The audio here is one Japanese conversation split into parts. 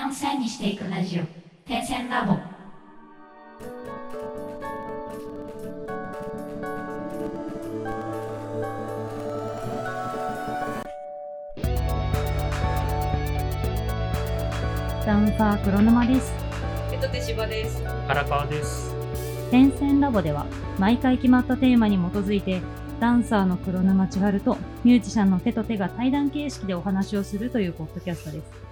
線を線にしていくラジオ点線ラボダンサー黒沼ですえっと手芝です。荒川です。点線ラボでは毎回決まったテーマに基づいてダンサーの黒沼千春とミュージシャンの手と手が対談形式でお話をするというポッドキャストです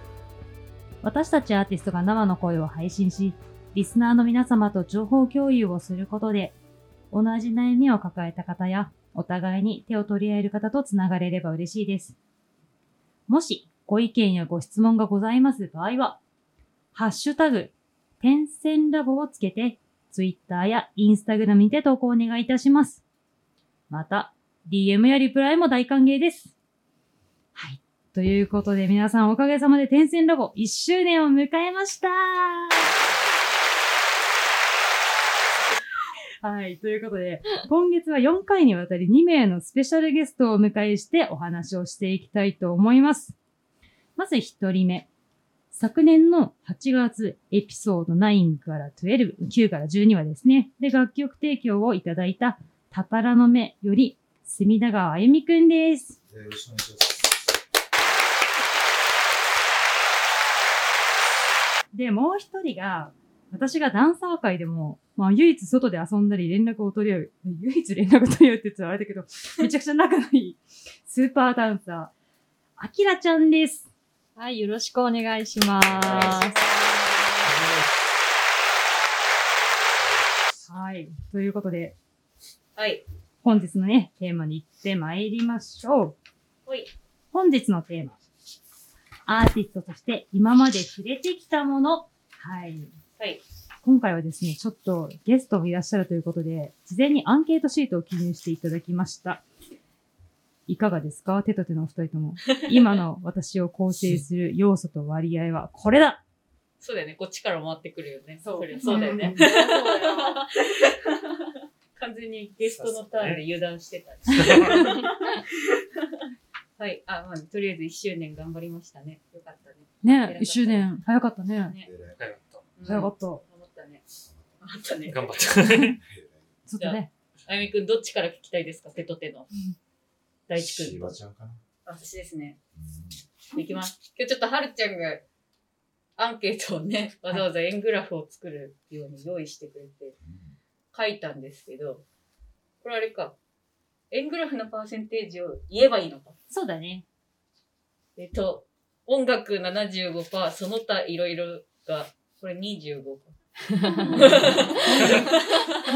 私たちアーティストが生の声を配信しリスナーの皆様と情報共有をすることで同じ悩みを抱えた方やお互いに手を取り合える方とつながれれば嬉しいですもしご意見やご質問がございます場合はハッシュタグ点線ラボをつけてツイッターやインスタグラムにて投稿お願いいたします。また、DM やリプライも大歓迎です。ということで皆さんおかげさまで点線ラボ1周年を迎えましたはい。ということで、今月は4回にわたり2名のスペシャルゲストをお迎えしてお話をしていきたいと思います。まず1人目。昨年の8月、エピソード9から12、9から12話ですね。で、楽曲提供をいただいた、宝の目より、隅田川あゆみくんです。よろしくお願いします。で、もう一人が、私がダンサー界でも、まあ、唯一外で遊んだり連絡を取り合う、唯一連絡を取り合うって言ったらあれだけど、めちゃくちゃ仲のいい、スーパーダンサー、あきらちゃんです。はい、よろしくお願いします。はい。ということで、はい。本日のね、テーマに行って参りましょう。ほい。本日のテーマ。アーティストとして今まで触れてきたもの。はい。はい。今回はですね、ちょっとゲストもいらっしゃるということで、事前にアンケートシートを記入していただきました。いかがですか？手と手のお二人とも。今の私を構成する要素と割合はこれだそうだよね。こっちから回ってくるよね。そうそうだよね。うん 完全にゲストのターンで油断してた。はい。あ、まあ、とりあえず1周年頑張りましたね。よかったね。ね、一周年早かったね。早かった。うん早かった。ち頑張ったね。頑張ったね。頑張った。ょっとね。あゆみくん、どっちから聞きたいですか？手と手の。大地くしん。ばちゃんかな。私ですね。いきます。今日ちょっとはるちゃんがアンケートをね、わざわざ円グラフを作るように用意してくれて書いたんですけど、これあれか。円グラフのパーセンテージを言えばいいのか。そうだね。えっと、音楽75%、その他いろいろが、これ25%。ミ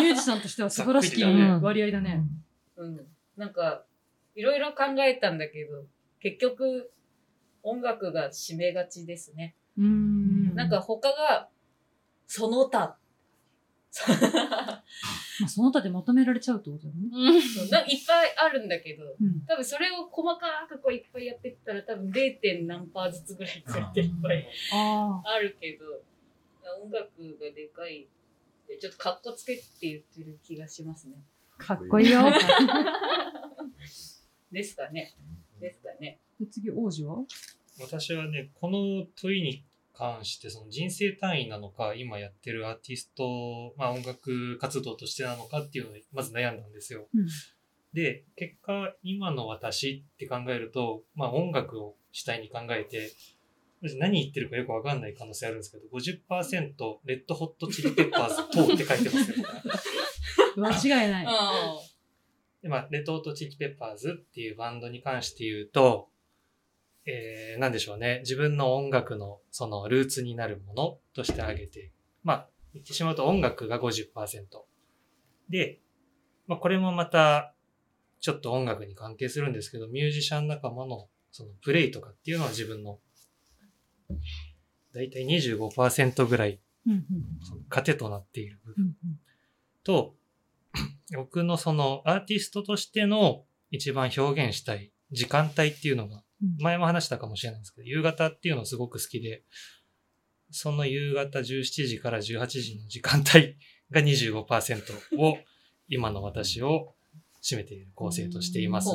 ュージシャンとしては素晴らしきざっくりだね割合だね。うん。なんか、いろいろ考えたんだけど、結局、音楽が占めがちですね。うーん。なんか他が、その他。まあ、その他でまとめられちゃうってことだよね。そうなんかいっぱいあるんだけど、うん。多分それを細かくこういっぱいやってったら多分 0. 点何パーずつぐらいついていっぱいああるけど、音楽がでかいってちょっとカッコつけって言ってる気がしますね。あ、かっこいいよ。ですかね。ですかね。で次、王子は？私はね、この問いに関して、その人生単位なのか、今やってるアーティスト、まあ音楽活動としてなのかっていうのをまず悩んだんですよ。うんで、結果、今の私って考えると、まあ音楽を主体に考えて、何言ってるかよくわかんない可能性あるんですけど、50%レッドホットチリペッパーズ等って書いてますよ。間違いない。あで、まあ、レッドホットチリペッパーズっていうバンドに関して言うと、えー、なんでしょうね。自分の音楽のそのルーツになるものとして挙げて、まあ、言ってしまうと音楽が50%。で、まあ、これもまた、ちょっと音楽に関係するんですけど、ミュージシャン仲間のそのプレイとかっていうのは自分の、だいたい25%ぐらい、糧となっている部分と、僕のそのアーティストとしての一番表現したい時間帯っていうのが、うん前も話したかもしれないんですけど、夕方っていうのすごく好きで、その夕方17時から18時の時間帯が25%を今の私を占めている構成としています。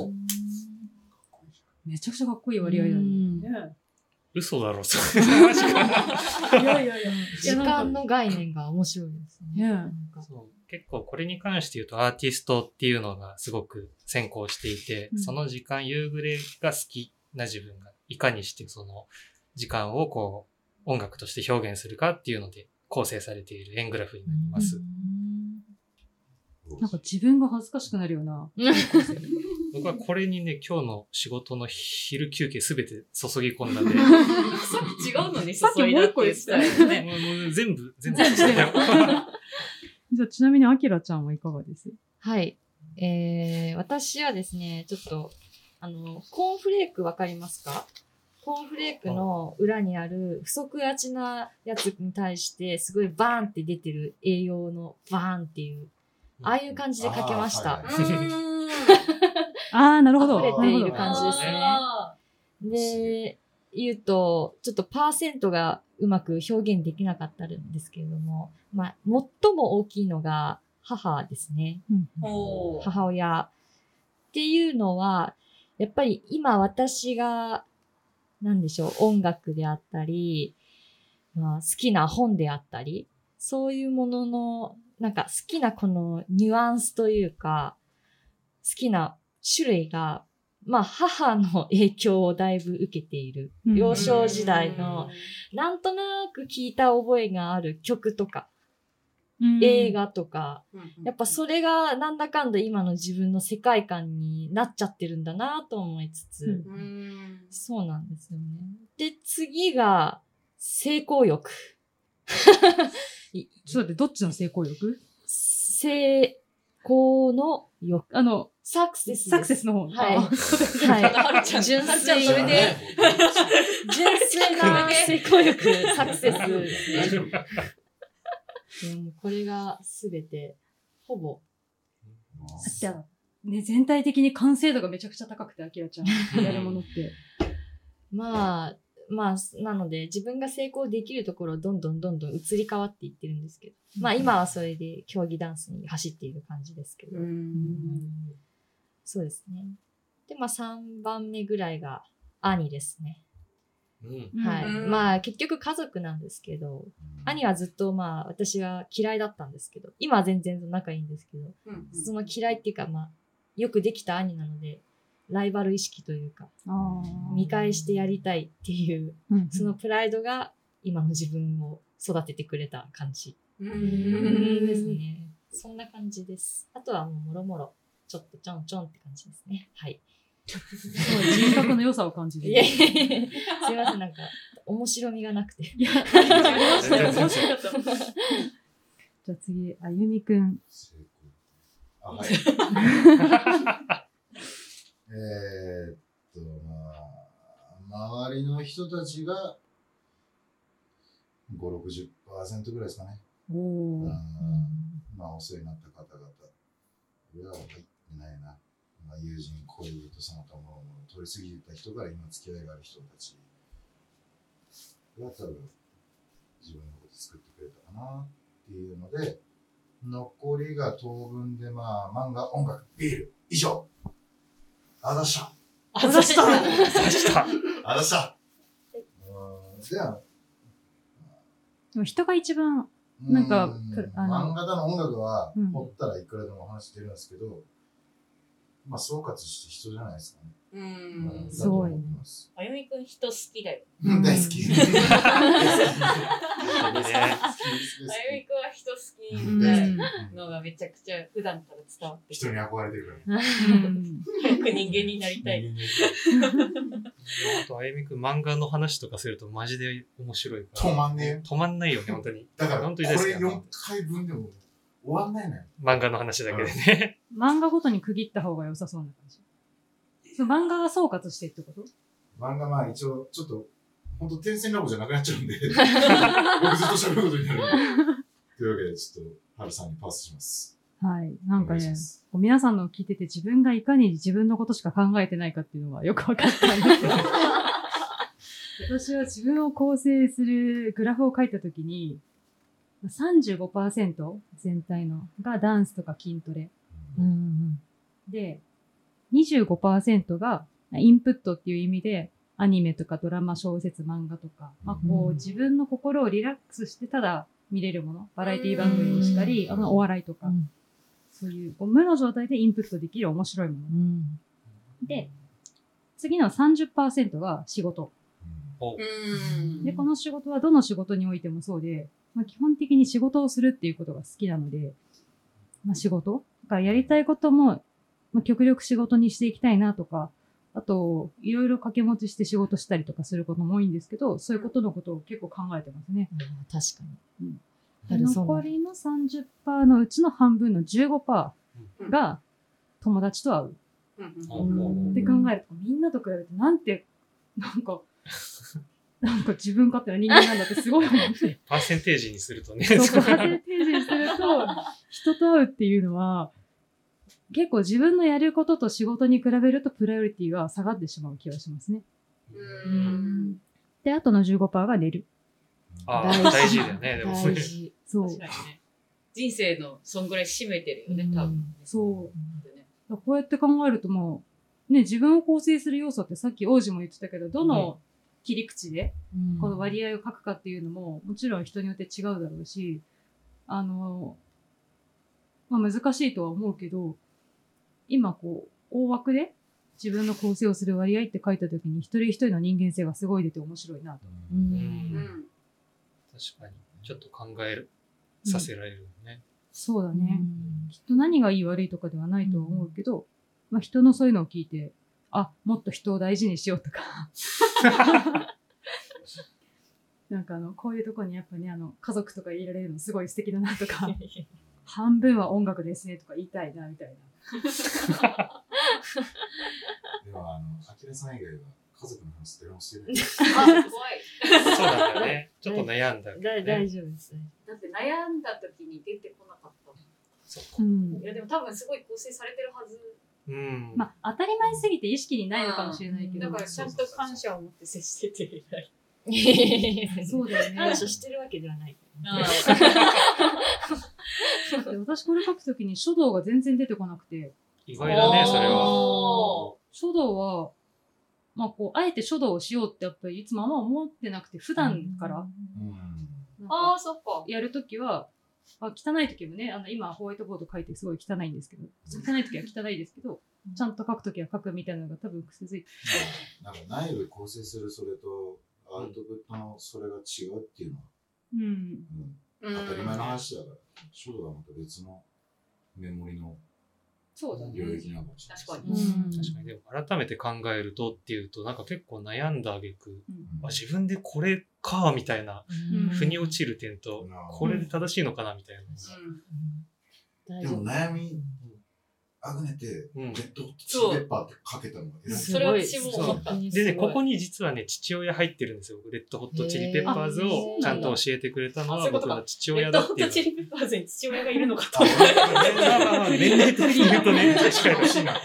めちゃくちゃかっこいい割合だね。嘘だろ、それ。いやいやいや。時間の概念が面白いですね。結構これに関して言うとアーティストっていうのがすごく先行していて、うんその時間夕暮れが好きな自分がいかにしてその時間をこう音楽として表現するかっていうので構成されている円グラフになります。なんか自分が恥ずかしくなるような。僕はこれにね、今日の仕事の昼休憩すべて注ぎ込んだんで、さっき違うのにさっき注いだって言ってたよね。もうもう全部、全部注いだよ。じゃあちなみにアキラちゃんはいかがです？はい。えー、私はですね、ちょっと、あの、コーンフレークわかりますか？コーンフレークの裏にある不足がちなやつに対して、すごいバーンって出てる栄養のバーンっていう、ああいう感じで書けました。あーはいはいああ、なるほど。溢れている感じですねあで、言うと、ちょっとパーセントがうまく表現できなかったんですけれども、まあ、最も大きいのが母ですね。母親。っていうのは、やっぱり今私が、なんでしょう、音楽であったり、まあ、好きな本であったり、そういうものの、なんか好きなこのニュアンスというか、好きな種類が、まあ母の影響をだいぶ受けている。うん幼少時代の、なんとなく聞いた覚えがある曲とか、うん映画とか、うん、やっぱそれがなんだかんだ今の自分の世界観になっちゃってるんだなと思いつつ。そうなんですよね。で、次が、成功欲。いちょっと待って、どっちの成功欲？成功の欲。あの、サクセス。サクセスの方。はいあはい。純粋それで、純粋な成功 欲、サクセスですね。でもこれがすべて、ほぼ、だってね、全体的に完成度がめちゃくちゃ高くて、アキラちゃん やるものって。まあ、まあ、なので自分が成功できるところをどんどんどんどん移り変わっていってるんですけど、まあ今はそれで競技ダンスに走っている感じですけど、うん。そうですね。で、まあ3番目ぐらいが兄ですね。うんはい。うんまあ結局家族なんですけど、兄はずっとまあ私は嫌いだったんですけど、今は全然仲いいんですけど、うんその嫌いっていうかまあ、よくできた兄なので、ライバル意識というか、あ見返してやりたいっていう、うんそのプライドが今の自分を育ててくれた感じうんですね。そんな感じです。あとはもうもろもろ、ちょっとちょんちょんって感じですね。はい。すごい人格の良さを感じる。いやいやいやすいません、なんか、面白みがなくて。いや、ありましたよ。全然楽しかった。じゃあ次、あゆみくん。あ、はい。えーっと、まあ、周りの人たちが5、60%ぐらいですかね。おうんー。まあ、お世話になった方々。親は入ってないな。まあ、友人、恋人、その他も通り過ぎた人から今付き合いがある人たちが多分自分のこと作ってくれたかなっていうので、残りが当分でまあ、漫画、音楽、ビール、以上。あざした。あざした刺した。あざした。うんじゃあ、でも人が一番、なんかうんくあの漫画だの音楽はうん、掘ったらいくらでもお話してるんですけど、まあ、総括して人じゃないですかね。ううんん。すごいあゆみくん人好きだよ。うん大好き。あゆみくんは人好きうんなのがめちゃくちゃ普段から伝わって人に。憧れてるから。うん早く人間になりたい。あと、あゆみくん漫画の話とかするとマジで面白いから。止まんねえよ。止まんないよね、本当に。だから、これ本当に大好きだな4回分でも終わんないのよ。漫画の話だけでね。漫画ごとに区切った方が良さそうな感じ。そう漫画が総括してってこと？漫画まあ一応、ちょっと、本当天線ラボじゃなくなっちゃうんで、僕ずっと喋ることになるんで。というわけで、ちょっと、ハルさんにパスします。はい。なんかね皆さんのを聞いてて自分がいかに自分のことしか考えてないかっていうのがよく分かったんですけど。私は自分を構成するグラフを書いたときに、35%全体のがダンスとか筋トレ。うんで、25%がインプットっていう意味で、アニメとかドラマ、小説、漫画とか、まあこう自分の心をリラックスしてただ見れるもの、バラエティ番組もしかり、うん。あのお笑いとか、うん。そういうこう無の状態でインプットできる面白いもの。うん。で、次の30%が仕事。で、この仕事はどの仕事においてもそうで、まあ、基本的に仕事をするっていうことが好きなので、まあ、仕事だからやりたいことも、まあ、極力仕事にしていきたいなとか、あと、いろいろ掛け持ちして仕事したりとかすることも多いんですけど、そういうことのことを結構考えてますね。確かに。う残りの30%のうちの半分の15%が友達と会う。うんって考えると、みんなと比べてなんて、なんか、なんか自分勝手な人間なんだってすごい思って。パーセンテージにするとね。そう、パーセンテージにすると、人と会うっていうのは、結構自分のやることと仕事に比べるとプライオリティが下がってしまう気がしますね。うん。で、あとの15%が寝る。ああ、大事だよね。でも大事。そう。確かにね。人生のそんぐらい占めてるよね、多分。そう。ねこうやって考えるともう、ね、自分を構成する要素ってさっき王子も言ってたけど、どの切り口でうんこの割合を書くかっていうのも、もちろん人によって違うだろうし、あの、まあ難しいとは思うけど、今こう、大枠で自分の構成をする割合って書いたときに、一人一人の人間性がすごい出て面白いなと。ううんうん。確かに。ちょっと考える、させられるよね。そうだね。うんきっと何がいい悪いとかではないとは思うけど、まあ人のそういうのを聞いて、あ、もっと人を大事にしようとか。なんかあの、こういうとこにやっぱね、あの、家族とか入れられるのすごい素敵だなとか、半分は音楽ですねとか言いたいな、みたいな。でも、あの、あきらさん以外は家族の話誰もしてない。あ、怖い。そうなんだよね。ちょっと悩んだけどだね。大丈夫です。だって悩んだ時に出てこなかったもそっかうんん。い。や、でも多分すごい構成されてるはず。うん。まあ、当たり前すぎて意識にないのかもしれないけど。だからちゃんと感謝を持って接してて偉い。そうだよね。感謝してるわけではない。で私これ書くときに書道が全然出てこなくて、意外だね、それは。お書道は、まあこう、あえて書道をしようってやっぱりいつもあんま思ってなくて、普段から、うん。なんああ、かそっか。やるときは、あ汚いときもね、あの今ホワイトボード書いてすごい汚いんですけど、汚いときは汚いですけど、ちゃんと書くときは書くみたいなのが多分癖づいて。なんか内部構成するそれとアウトプットのそれが違うっていうのは、うん。うん、当当たり前の話だから、書道はまた別のメモリの。領域なのかもしれないですね。確かに確かに。でも改めて考えるとっていうと、なんか結構悩んだ挙句、うんあ、自分でこれか、みたいな、うん腑に落ちる点と、これで正しいのかな、みたいな。うん。でも悩みあぐねて、うんレッドホットチリペッパーってかけたのが偉い。それは私も思った。でね、ここに実はね、父親入ってるんですよ。レッドホットチリペッパーズをちゃんと教えてくれたのはあそういうことか僕の父レッドホット。チリペッパーズに父親がいるのかと年齢的に言うとね、確かに。欲しいな。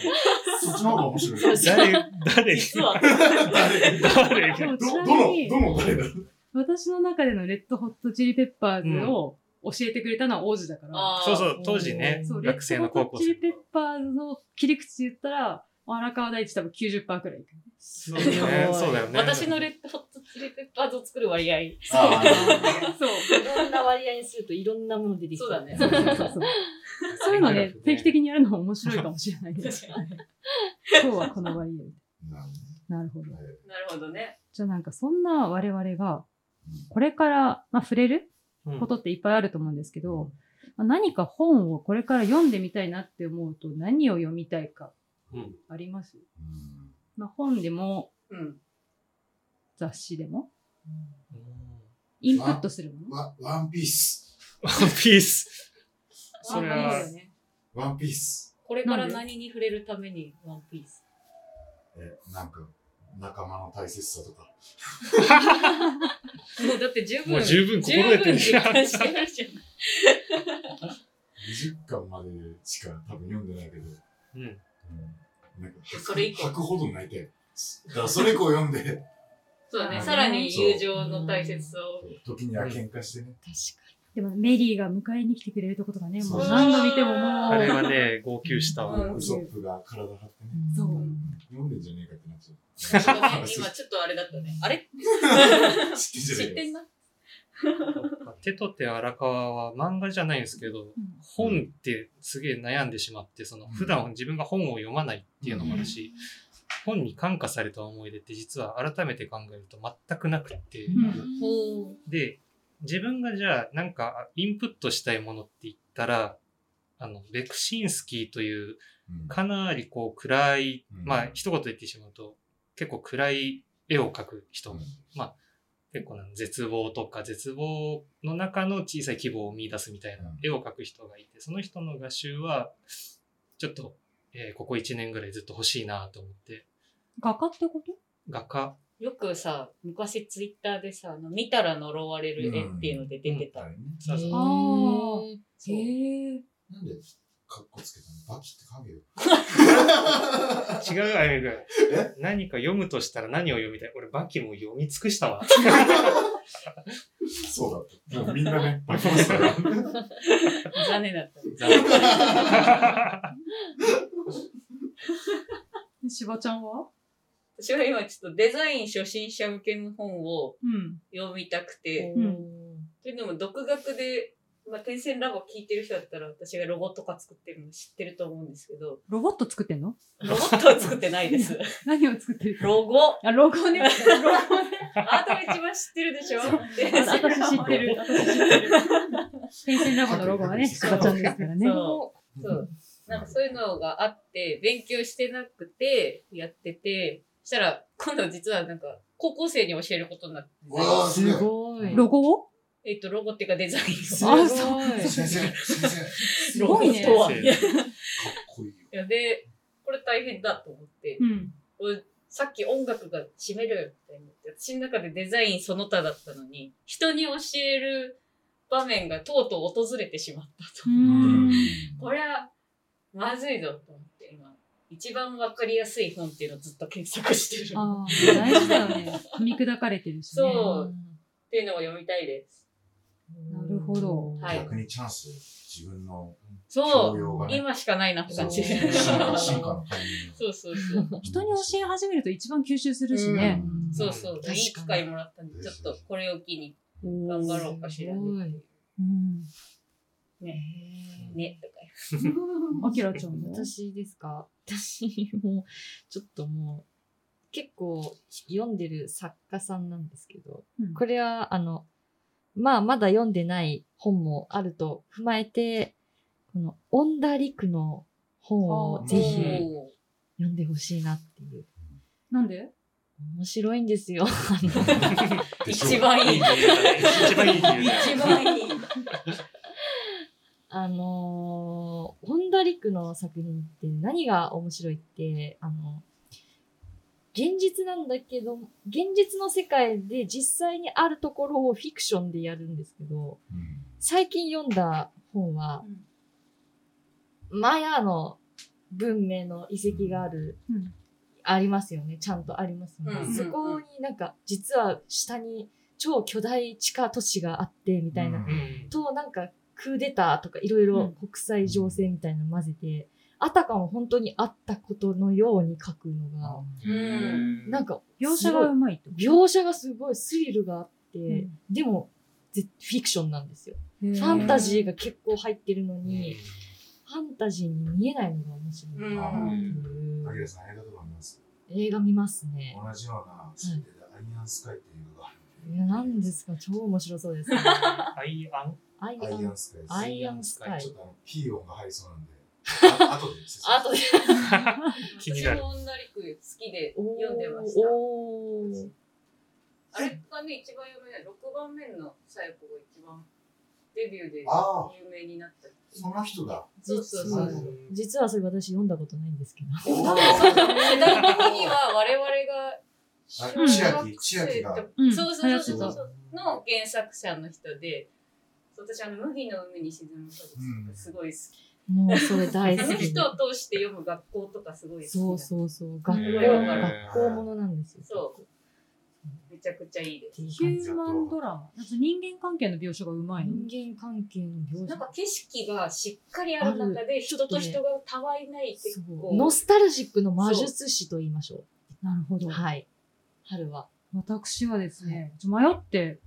そっちの方が面白い。誰、誰、実は。誰誰ど、などの、どの誰だ私の中でのレッドホットチリペッパーズを教えてくれたのは王子だから、そうそう、当時ねそう、学生の高校生レッドホットチ。リペッパーズの切り口で言ったら、荒川大地多分90%くらいいく。そうだよね。そうだよね。私のレッドホットチリペッパーズを作る割合。あそう。いろんな割合にするといろんなもの出てきそうだね。そうそうそうそう。そういうのね、定期的にやるのも面白いかもしれないです。今日はこの割合。あ。なるほど。なるほどね。じゃあなんかそんな我々が、これから、まあ、触れるうんことっていっぱいあると思うんですけど、まあ何か本をこれから読んでみたいなって思うと何を読みたいかうんあります？うんまあ、本でもうん。雑誌でもうんインプットするもの？ワワンピース。ワンピース。それは。ワンピース。これから何に触れるためにワンピース？え、なんか、仲間の大切さとか。もうだって十分。もう十分心得てるじゃん。20巻までしか多分読んでないけど、うん。うん、なんかそれ以降吐くほど泣いて。だからそれ以降読んで、そうだね。さらに友情の大切さを。時には喧嘩してね。確でもメリーが迎えに来てくれるとことかね、もそうう何度見てももう。あれはね、号泣したわ。うんウソップが体張ってね。かに。そううん読んでんじゃねえかってなっちゃう。今ちょっとあれだったね。あれ？知ってんじゃねえか知ってんな。手と手荒川は漫画じゃないんですけど、本ってすげえ悩んでしまって、その普段自分が本を読まないっていうのもあるし、本に感化された思い出って実は改めて考えると全くなくって、ほで、自分がじゃあなんかインプットしたいものって言ったら、あの、ベクシンスキーといううんかなりこう暗い、うん。まあ一言言ってしまうと結構暗い絵を描く人、うん。まあ結構な絶望とか絶望の中の小さい希望を見出すみたいなうん。絵を描く人がいて、その人の画集はちょっと、えーここ1年ぐらいずっと欲しいなと思って、画家ってこと？画家、う。よくさ、昔ツイッターでさ、あの見たら呪われる絵っていうので出てた。あれね。そうそう。あそう。へえ。なんでカッコつけたのバキって書けよ。違うあゆみくんえ？何か読むとしたら何を読みたい？俺バキも読み尽くしたわ。そうだった。もうみんなね、バキますから。残念だった。残念しばちゃんは？私は今ちょっとデザイン初心者向けの本をうん。読みたくて、うんというのも独学で、まあ、天線ラボ聞いてる人だったら私がロゴとか作ってるの知ってると思うんですけど、ロボット作ってんの？ロボットは作ってないです。何を作ってる？ロゴ。あ、ロゴね。ロゴね。あなたが一番知ってるでしょ？あ私知ってる。私知ってる。天線ラボのロゴはね、しばちゃんですからね。そう。そう。なんかそういうのがあって、勉強してなくて、やってて、そしたら、今度実はなんか、高校生に教えることになって、すすごい。ごい。ロゴを？えっと、ロゴっていうかデザインすを。ごい。先生、先生、すごいねロゴとは。かっこいいよ。いやで、これ大変だと思って、うん。これさっき音楽が占める私の中でデザインその他だったのに、人に教える場面がとうとう訪れてしまったと。うん。これは、まずいぞと思って、今、一番わかりやすい本っていうのをずっと検索してる。っああ、大事だよね。噛み砕かれてるしね。そうていうのを読みたいです。なるほどはい逆にチャンス、自分のそう、教養がね今しかないなって感じ。そう進化、進化のタイミング。そうそうそう。人に教え始めると一番吸収するしね。うんそうそう。いい機会もらったんで、ちょっとこれを機に頑張ろうかしらね。うん。ね。ね、とかあきらちゃんも？私ですか？私も、ちょっともう、結構読んでる作家さんなんですけど、うんこれは、あの、まあ、まだ読んでない本もあると踏まえて、この、オンダリクの本をぜひ読んでほしいなっていう。なんで？面白いんですよ。一番いい。一番いい一番いい。あのー、ホンダリクの作品って何が面白いって、あの、現実なんだけど、現実の世界で実際にあるところをフィクションでやるんですけど、うん。最近読んだ本は、マヤの文明の遺跡がある、うん。ありますよね。ちゃんとありますよね。うんそこになんか、実は下に超巨大地下都市があって、みたいな。うんうんと、なんか、クーデターとかいろいうろん。国際情勢みたいなの混ぜて、あたかも本当にあったことのように書くのが、うん。なんか、描写がうまいってこと？描写がすごいスリルがあって、うん。でも、ぜフィクションなんですよ。フファンタジーが結構入ってるのに、ファンタジーに見えないのが面白いなっさん、映画とか見ます。映画見ますね。同じような設定で、アイアンスカイっていう映画が。いや、何ですか？超面白そうですね。アイアン？で、アアイアンスカイ。アイアンスカイ。ちょっとあの、ピー音が入りそうなんで、あ後で説明あとで。気になる私も女リク好きで読んでました。あれがね、一番有名な6番目のサイコが一番デビューであ有名になった。その人だ。そうそうそうそう。実はそれ私読んだことないんですけど。世代的には我々が千秋千秋がうんそうそうそうそうの原作者の人で、私あの麦の海に沈むそうです、うんすごい好き。もうそれ大あの好き。人を通して読む学校とかすごい好きなそうそうそう。学校、学校ものなんですよ。そう。めっちゃくちゃいいです。ヒューマンドラマ。人間関係の描写がうまいの。人間関係の描写なんか景色がしっかりある中で人と人がたわいないってそうこうノスタルジックの魔術師と言いましょなるほどう。。はい。春は。私はですね、ちょ迷って、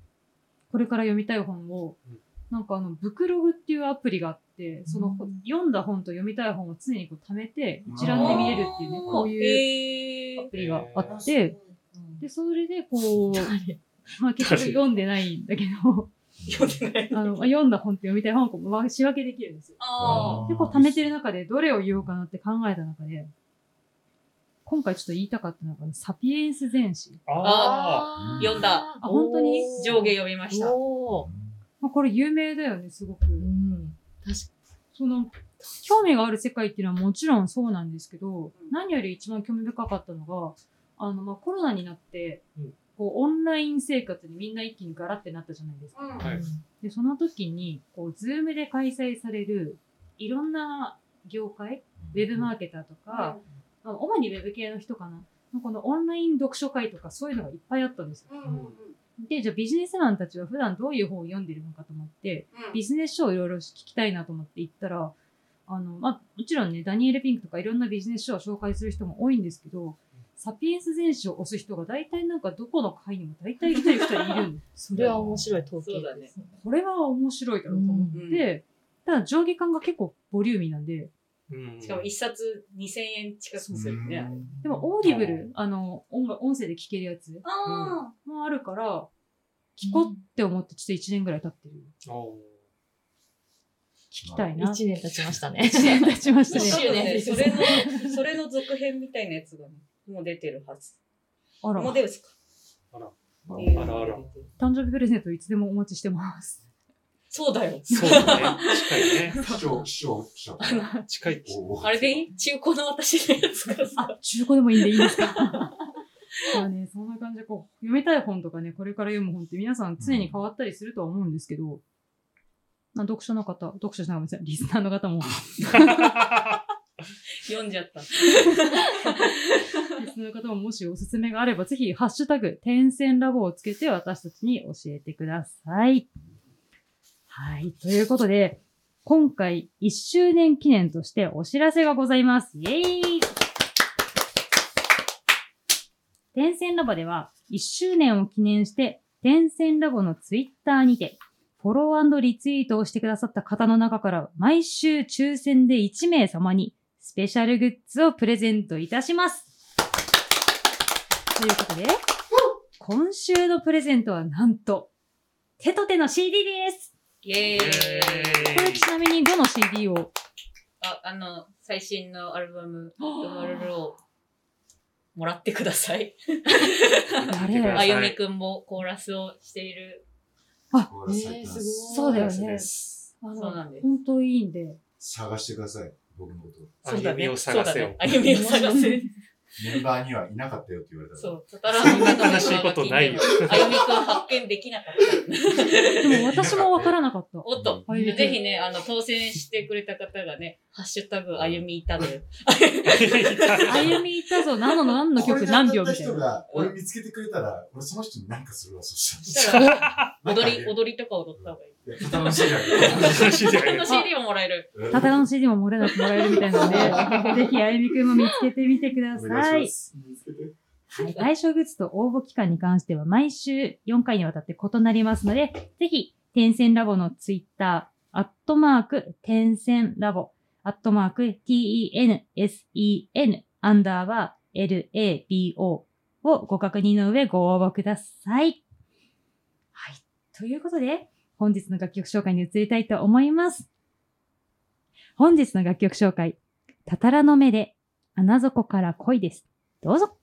これから読みたい本をうん、なんかあの、ブクログっていうアプリがあって、その、うん読んだ本と読みたい本を常にこう貯めて、一覧で見れるっていうね、こういうアプリがあって、で、それでこう、誰？まあ結局読んでないんだけど、読んでない。あの、まあ読んだ本って読みたい本をまあ仕分けできるんですよ。あで、こう貯めてる中でどれを言おうかなって考えた中で、今回ちょっと言いたかったのが、サピエンス全史。あー。読んだ。あ本当に？あ、上下読みました。おーまあ、これ有名だよね、すごく。うん。確その、興味がある世界っていうのはもちろんそうなんですけど、何より一番興味深かったのが、あの、まあ、コロナになって、うんこう、オンライン生活にみんな一気にガラってなったじゃないですか。うんで、その時に、こう、 Zoom で開催される、いろんな業界、ウェブマーケターとか、まあ主にウェブ系の人かな。このオンライン読書会とかそういうのがいっぱいあったんですよ。うんうんうんで、じゃあビジネスマンたちは普段どういう本を読んでるのかと思って、ビジネス書をいろいろ聞きたいなと思って行ったら、あの、まあ、もちろんね、ダニエル・ピンクとかいろんなビジネス書を紹介する人も多いんですけど、サピエンス全史を推す人が大体なんかどこの会にも大体一人二人いるんです。それは面白い統計ですね。これは面白いだろうと思って、ただ上下感が結構ボリューミーなんで、うんしかも一冊2000円近くするね。でも Audible、あの、音楽、音声で聴けるやつあもあるから、聞こうって思ってちょっと1年ぐらい経ってる。聞きたいな。一年経ちましたね。1年経ちましたあ。ね。それの、それの続編みたいなやつがね、もう出てるはず。あらもう、出るっすか？あら。えーあらあら誕生日プレゼントいつでもお待ちしてます。そうだよ。そうだね。近いね。師匠、師匠、師匠。近い。おあれでいい？中古の私のやつがさ。あ、中古でもいいんでいいですか？まあね、そんな感じでこう、読みたい本とかね、これから読む本って皆さん常に変わったりするとは思うんですけど、まあ、読書の方、読書じゃない、リスナーの方も、読んじゃった。リスナーの方ももしおすすめがあれば、ぜひ、ハッシュタグ、点線ラボをつけて私たちに教えてください。はい。ということで、今回1周年記念としてお知らせがございます。イェーイ点線ラボでは1周年を記念して、点線ラボのツイッターにて、フォローリツイートをしてくださった方の中から毎週抽選で1名様にスペシャルグッズをプレゼントいたします。ということで、今週のプレゼントはなんと、手と手の CD です。イェーイ。これちなみにどの CD を？あ、あの、最新のアルバム、ドマルルをもらってください。誰？あゆみくんもコーラスをしている。これ最近えーすごいそうだよねですあのそうなんです本当いいんで。探してください、僕のこと。そうだね。歩みを探せよそうだね。歩みを探せ。メンバーにはいなかったよって言われたら。そう。たたらそんな悲しいことないよあゆみくん発見できなかった。でも私もわからなかった。おっと、あゆみくんぜひね、あの、当選してくれた方がね、ハッシュタグ、あゆみいたで。あゆみいたぞ、何の何の曲何秒みたいな。人が俺見つけてくれたら、俺その人に何かするわ、そししたら。踊り、踊りとか踊った方がいい。いや楽しいじゃん。楽しいじゃないこの CD ももらえる。タタラの CD も漏れなくもらえるみたいなので、ぜひあゆみくんも見つけてみてくだおさい。はい。対象グッズと応募期間に関しては毎週4回にわたって異なりますので、ぜひ、点線ラボのツイッター、アットマーク、点線ラボ、アットマーク、t-e-n-s-e-n、アンダーバー、l-a-b-o をご確認の上ご応募ください。はい。ということで、本日の楽曲紹介に移りたいと思います。本日の楽曲紹介、たたらの目で、穴底から恋です。どうぞ。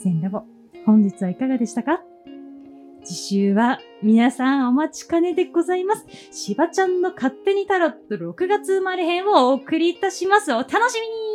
点線ラボ、本日はいかがでしたか？次週は皆さんお待ちかねでございます。しばちゃんの勝手にタロット6月生まれ編をお送りいたします。お楽しみに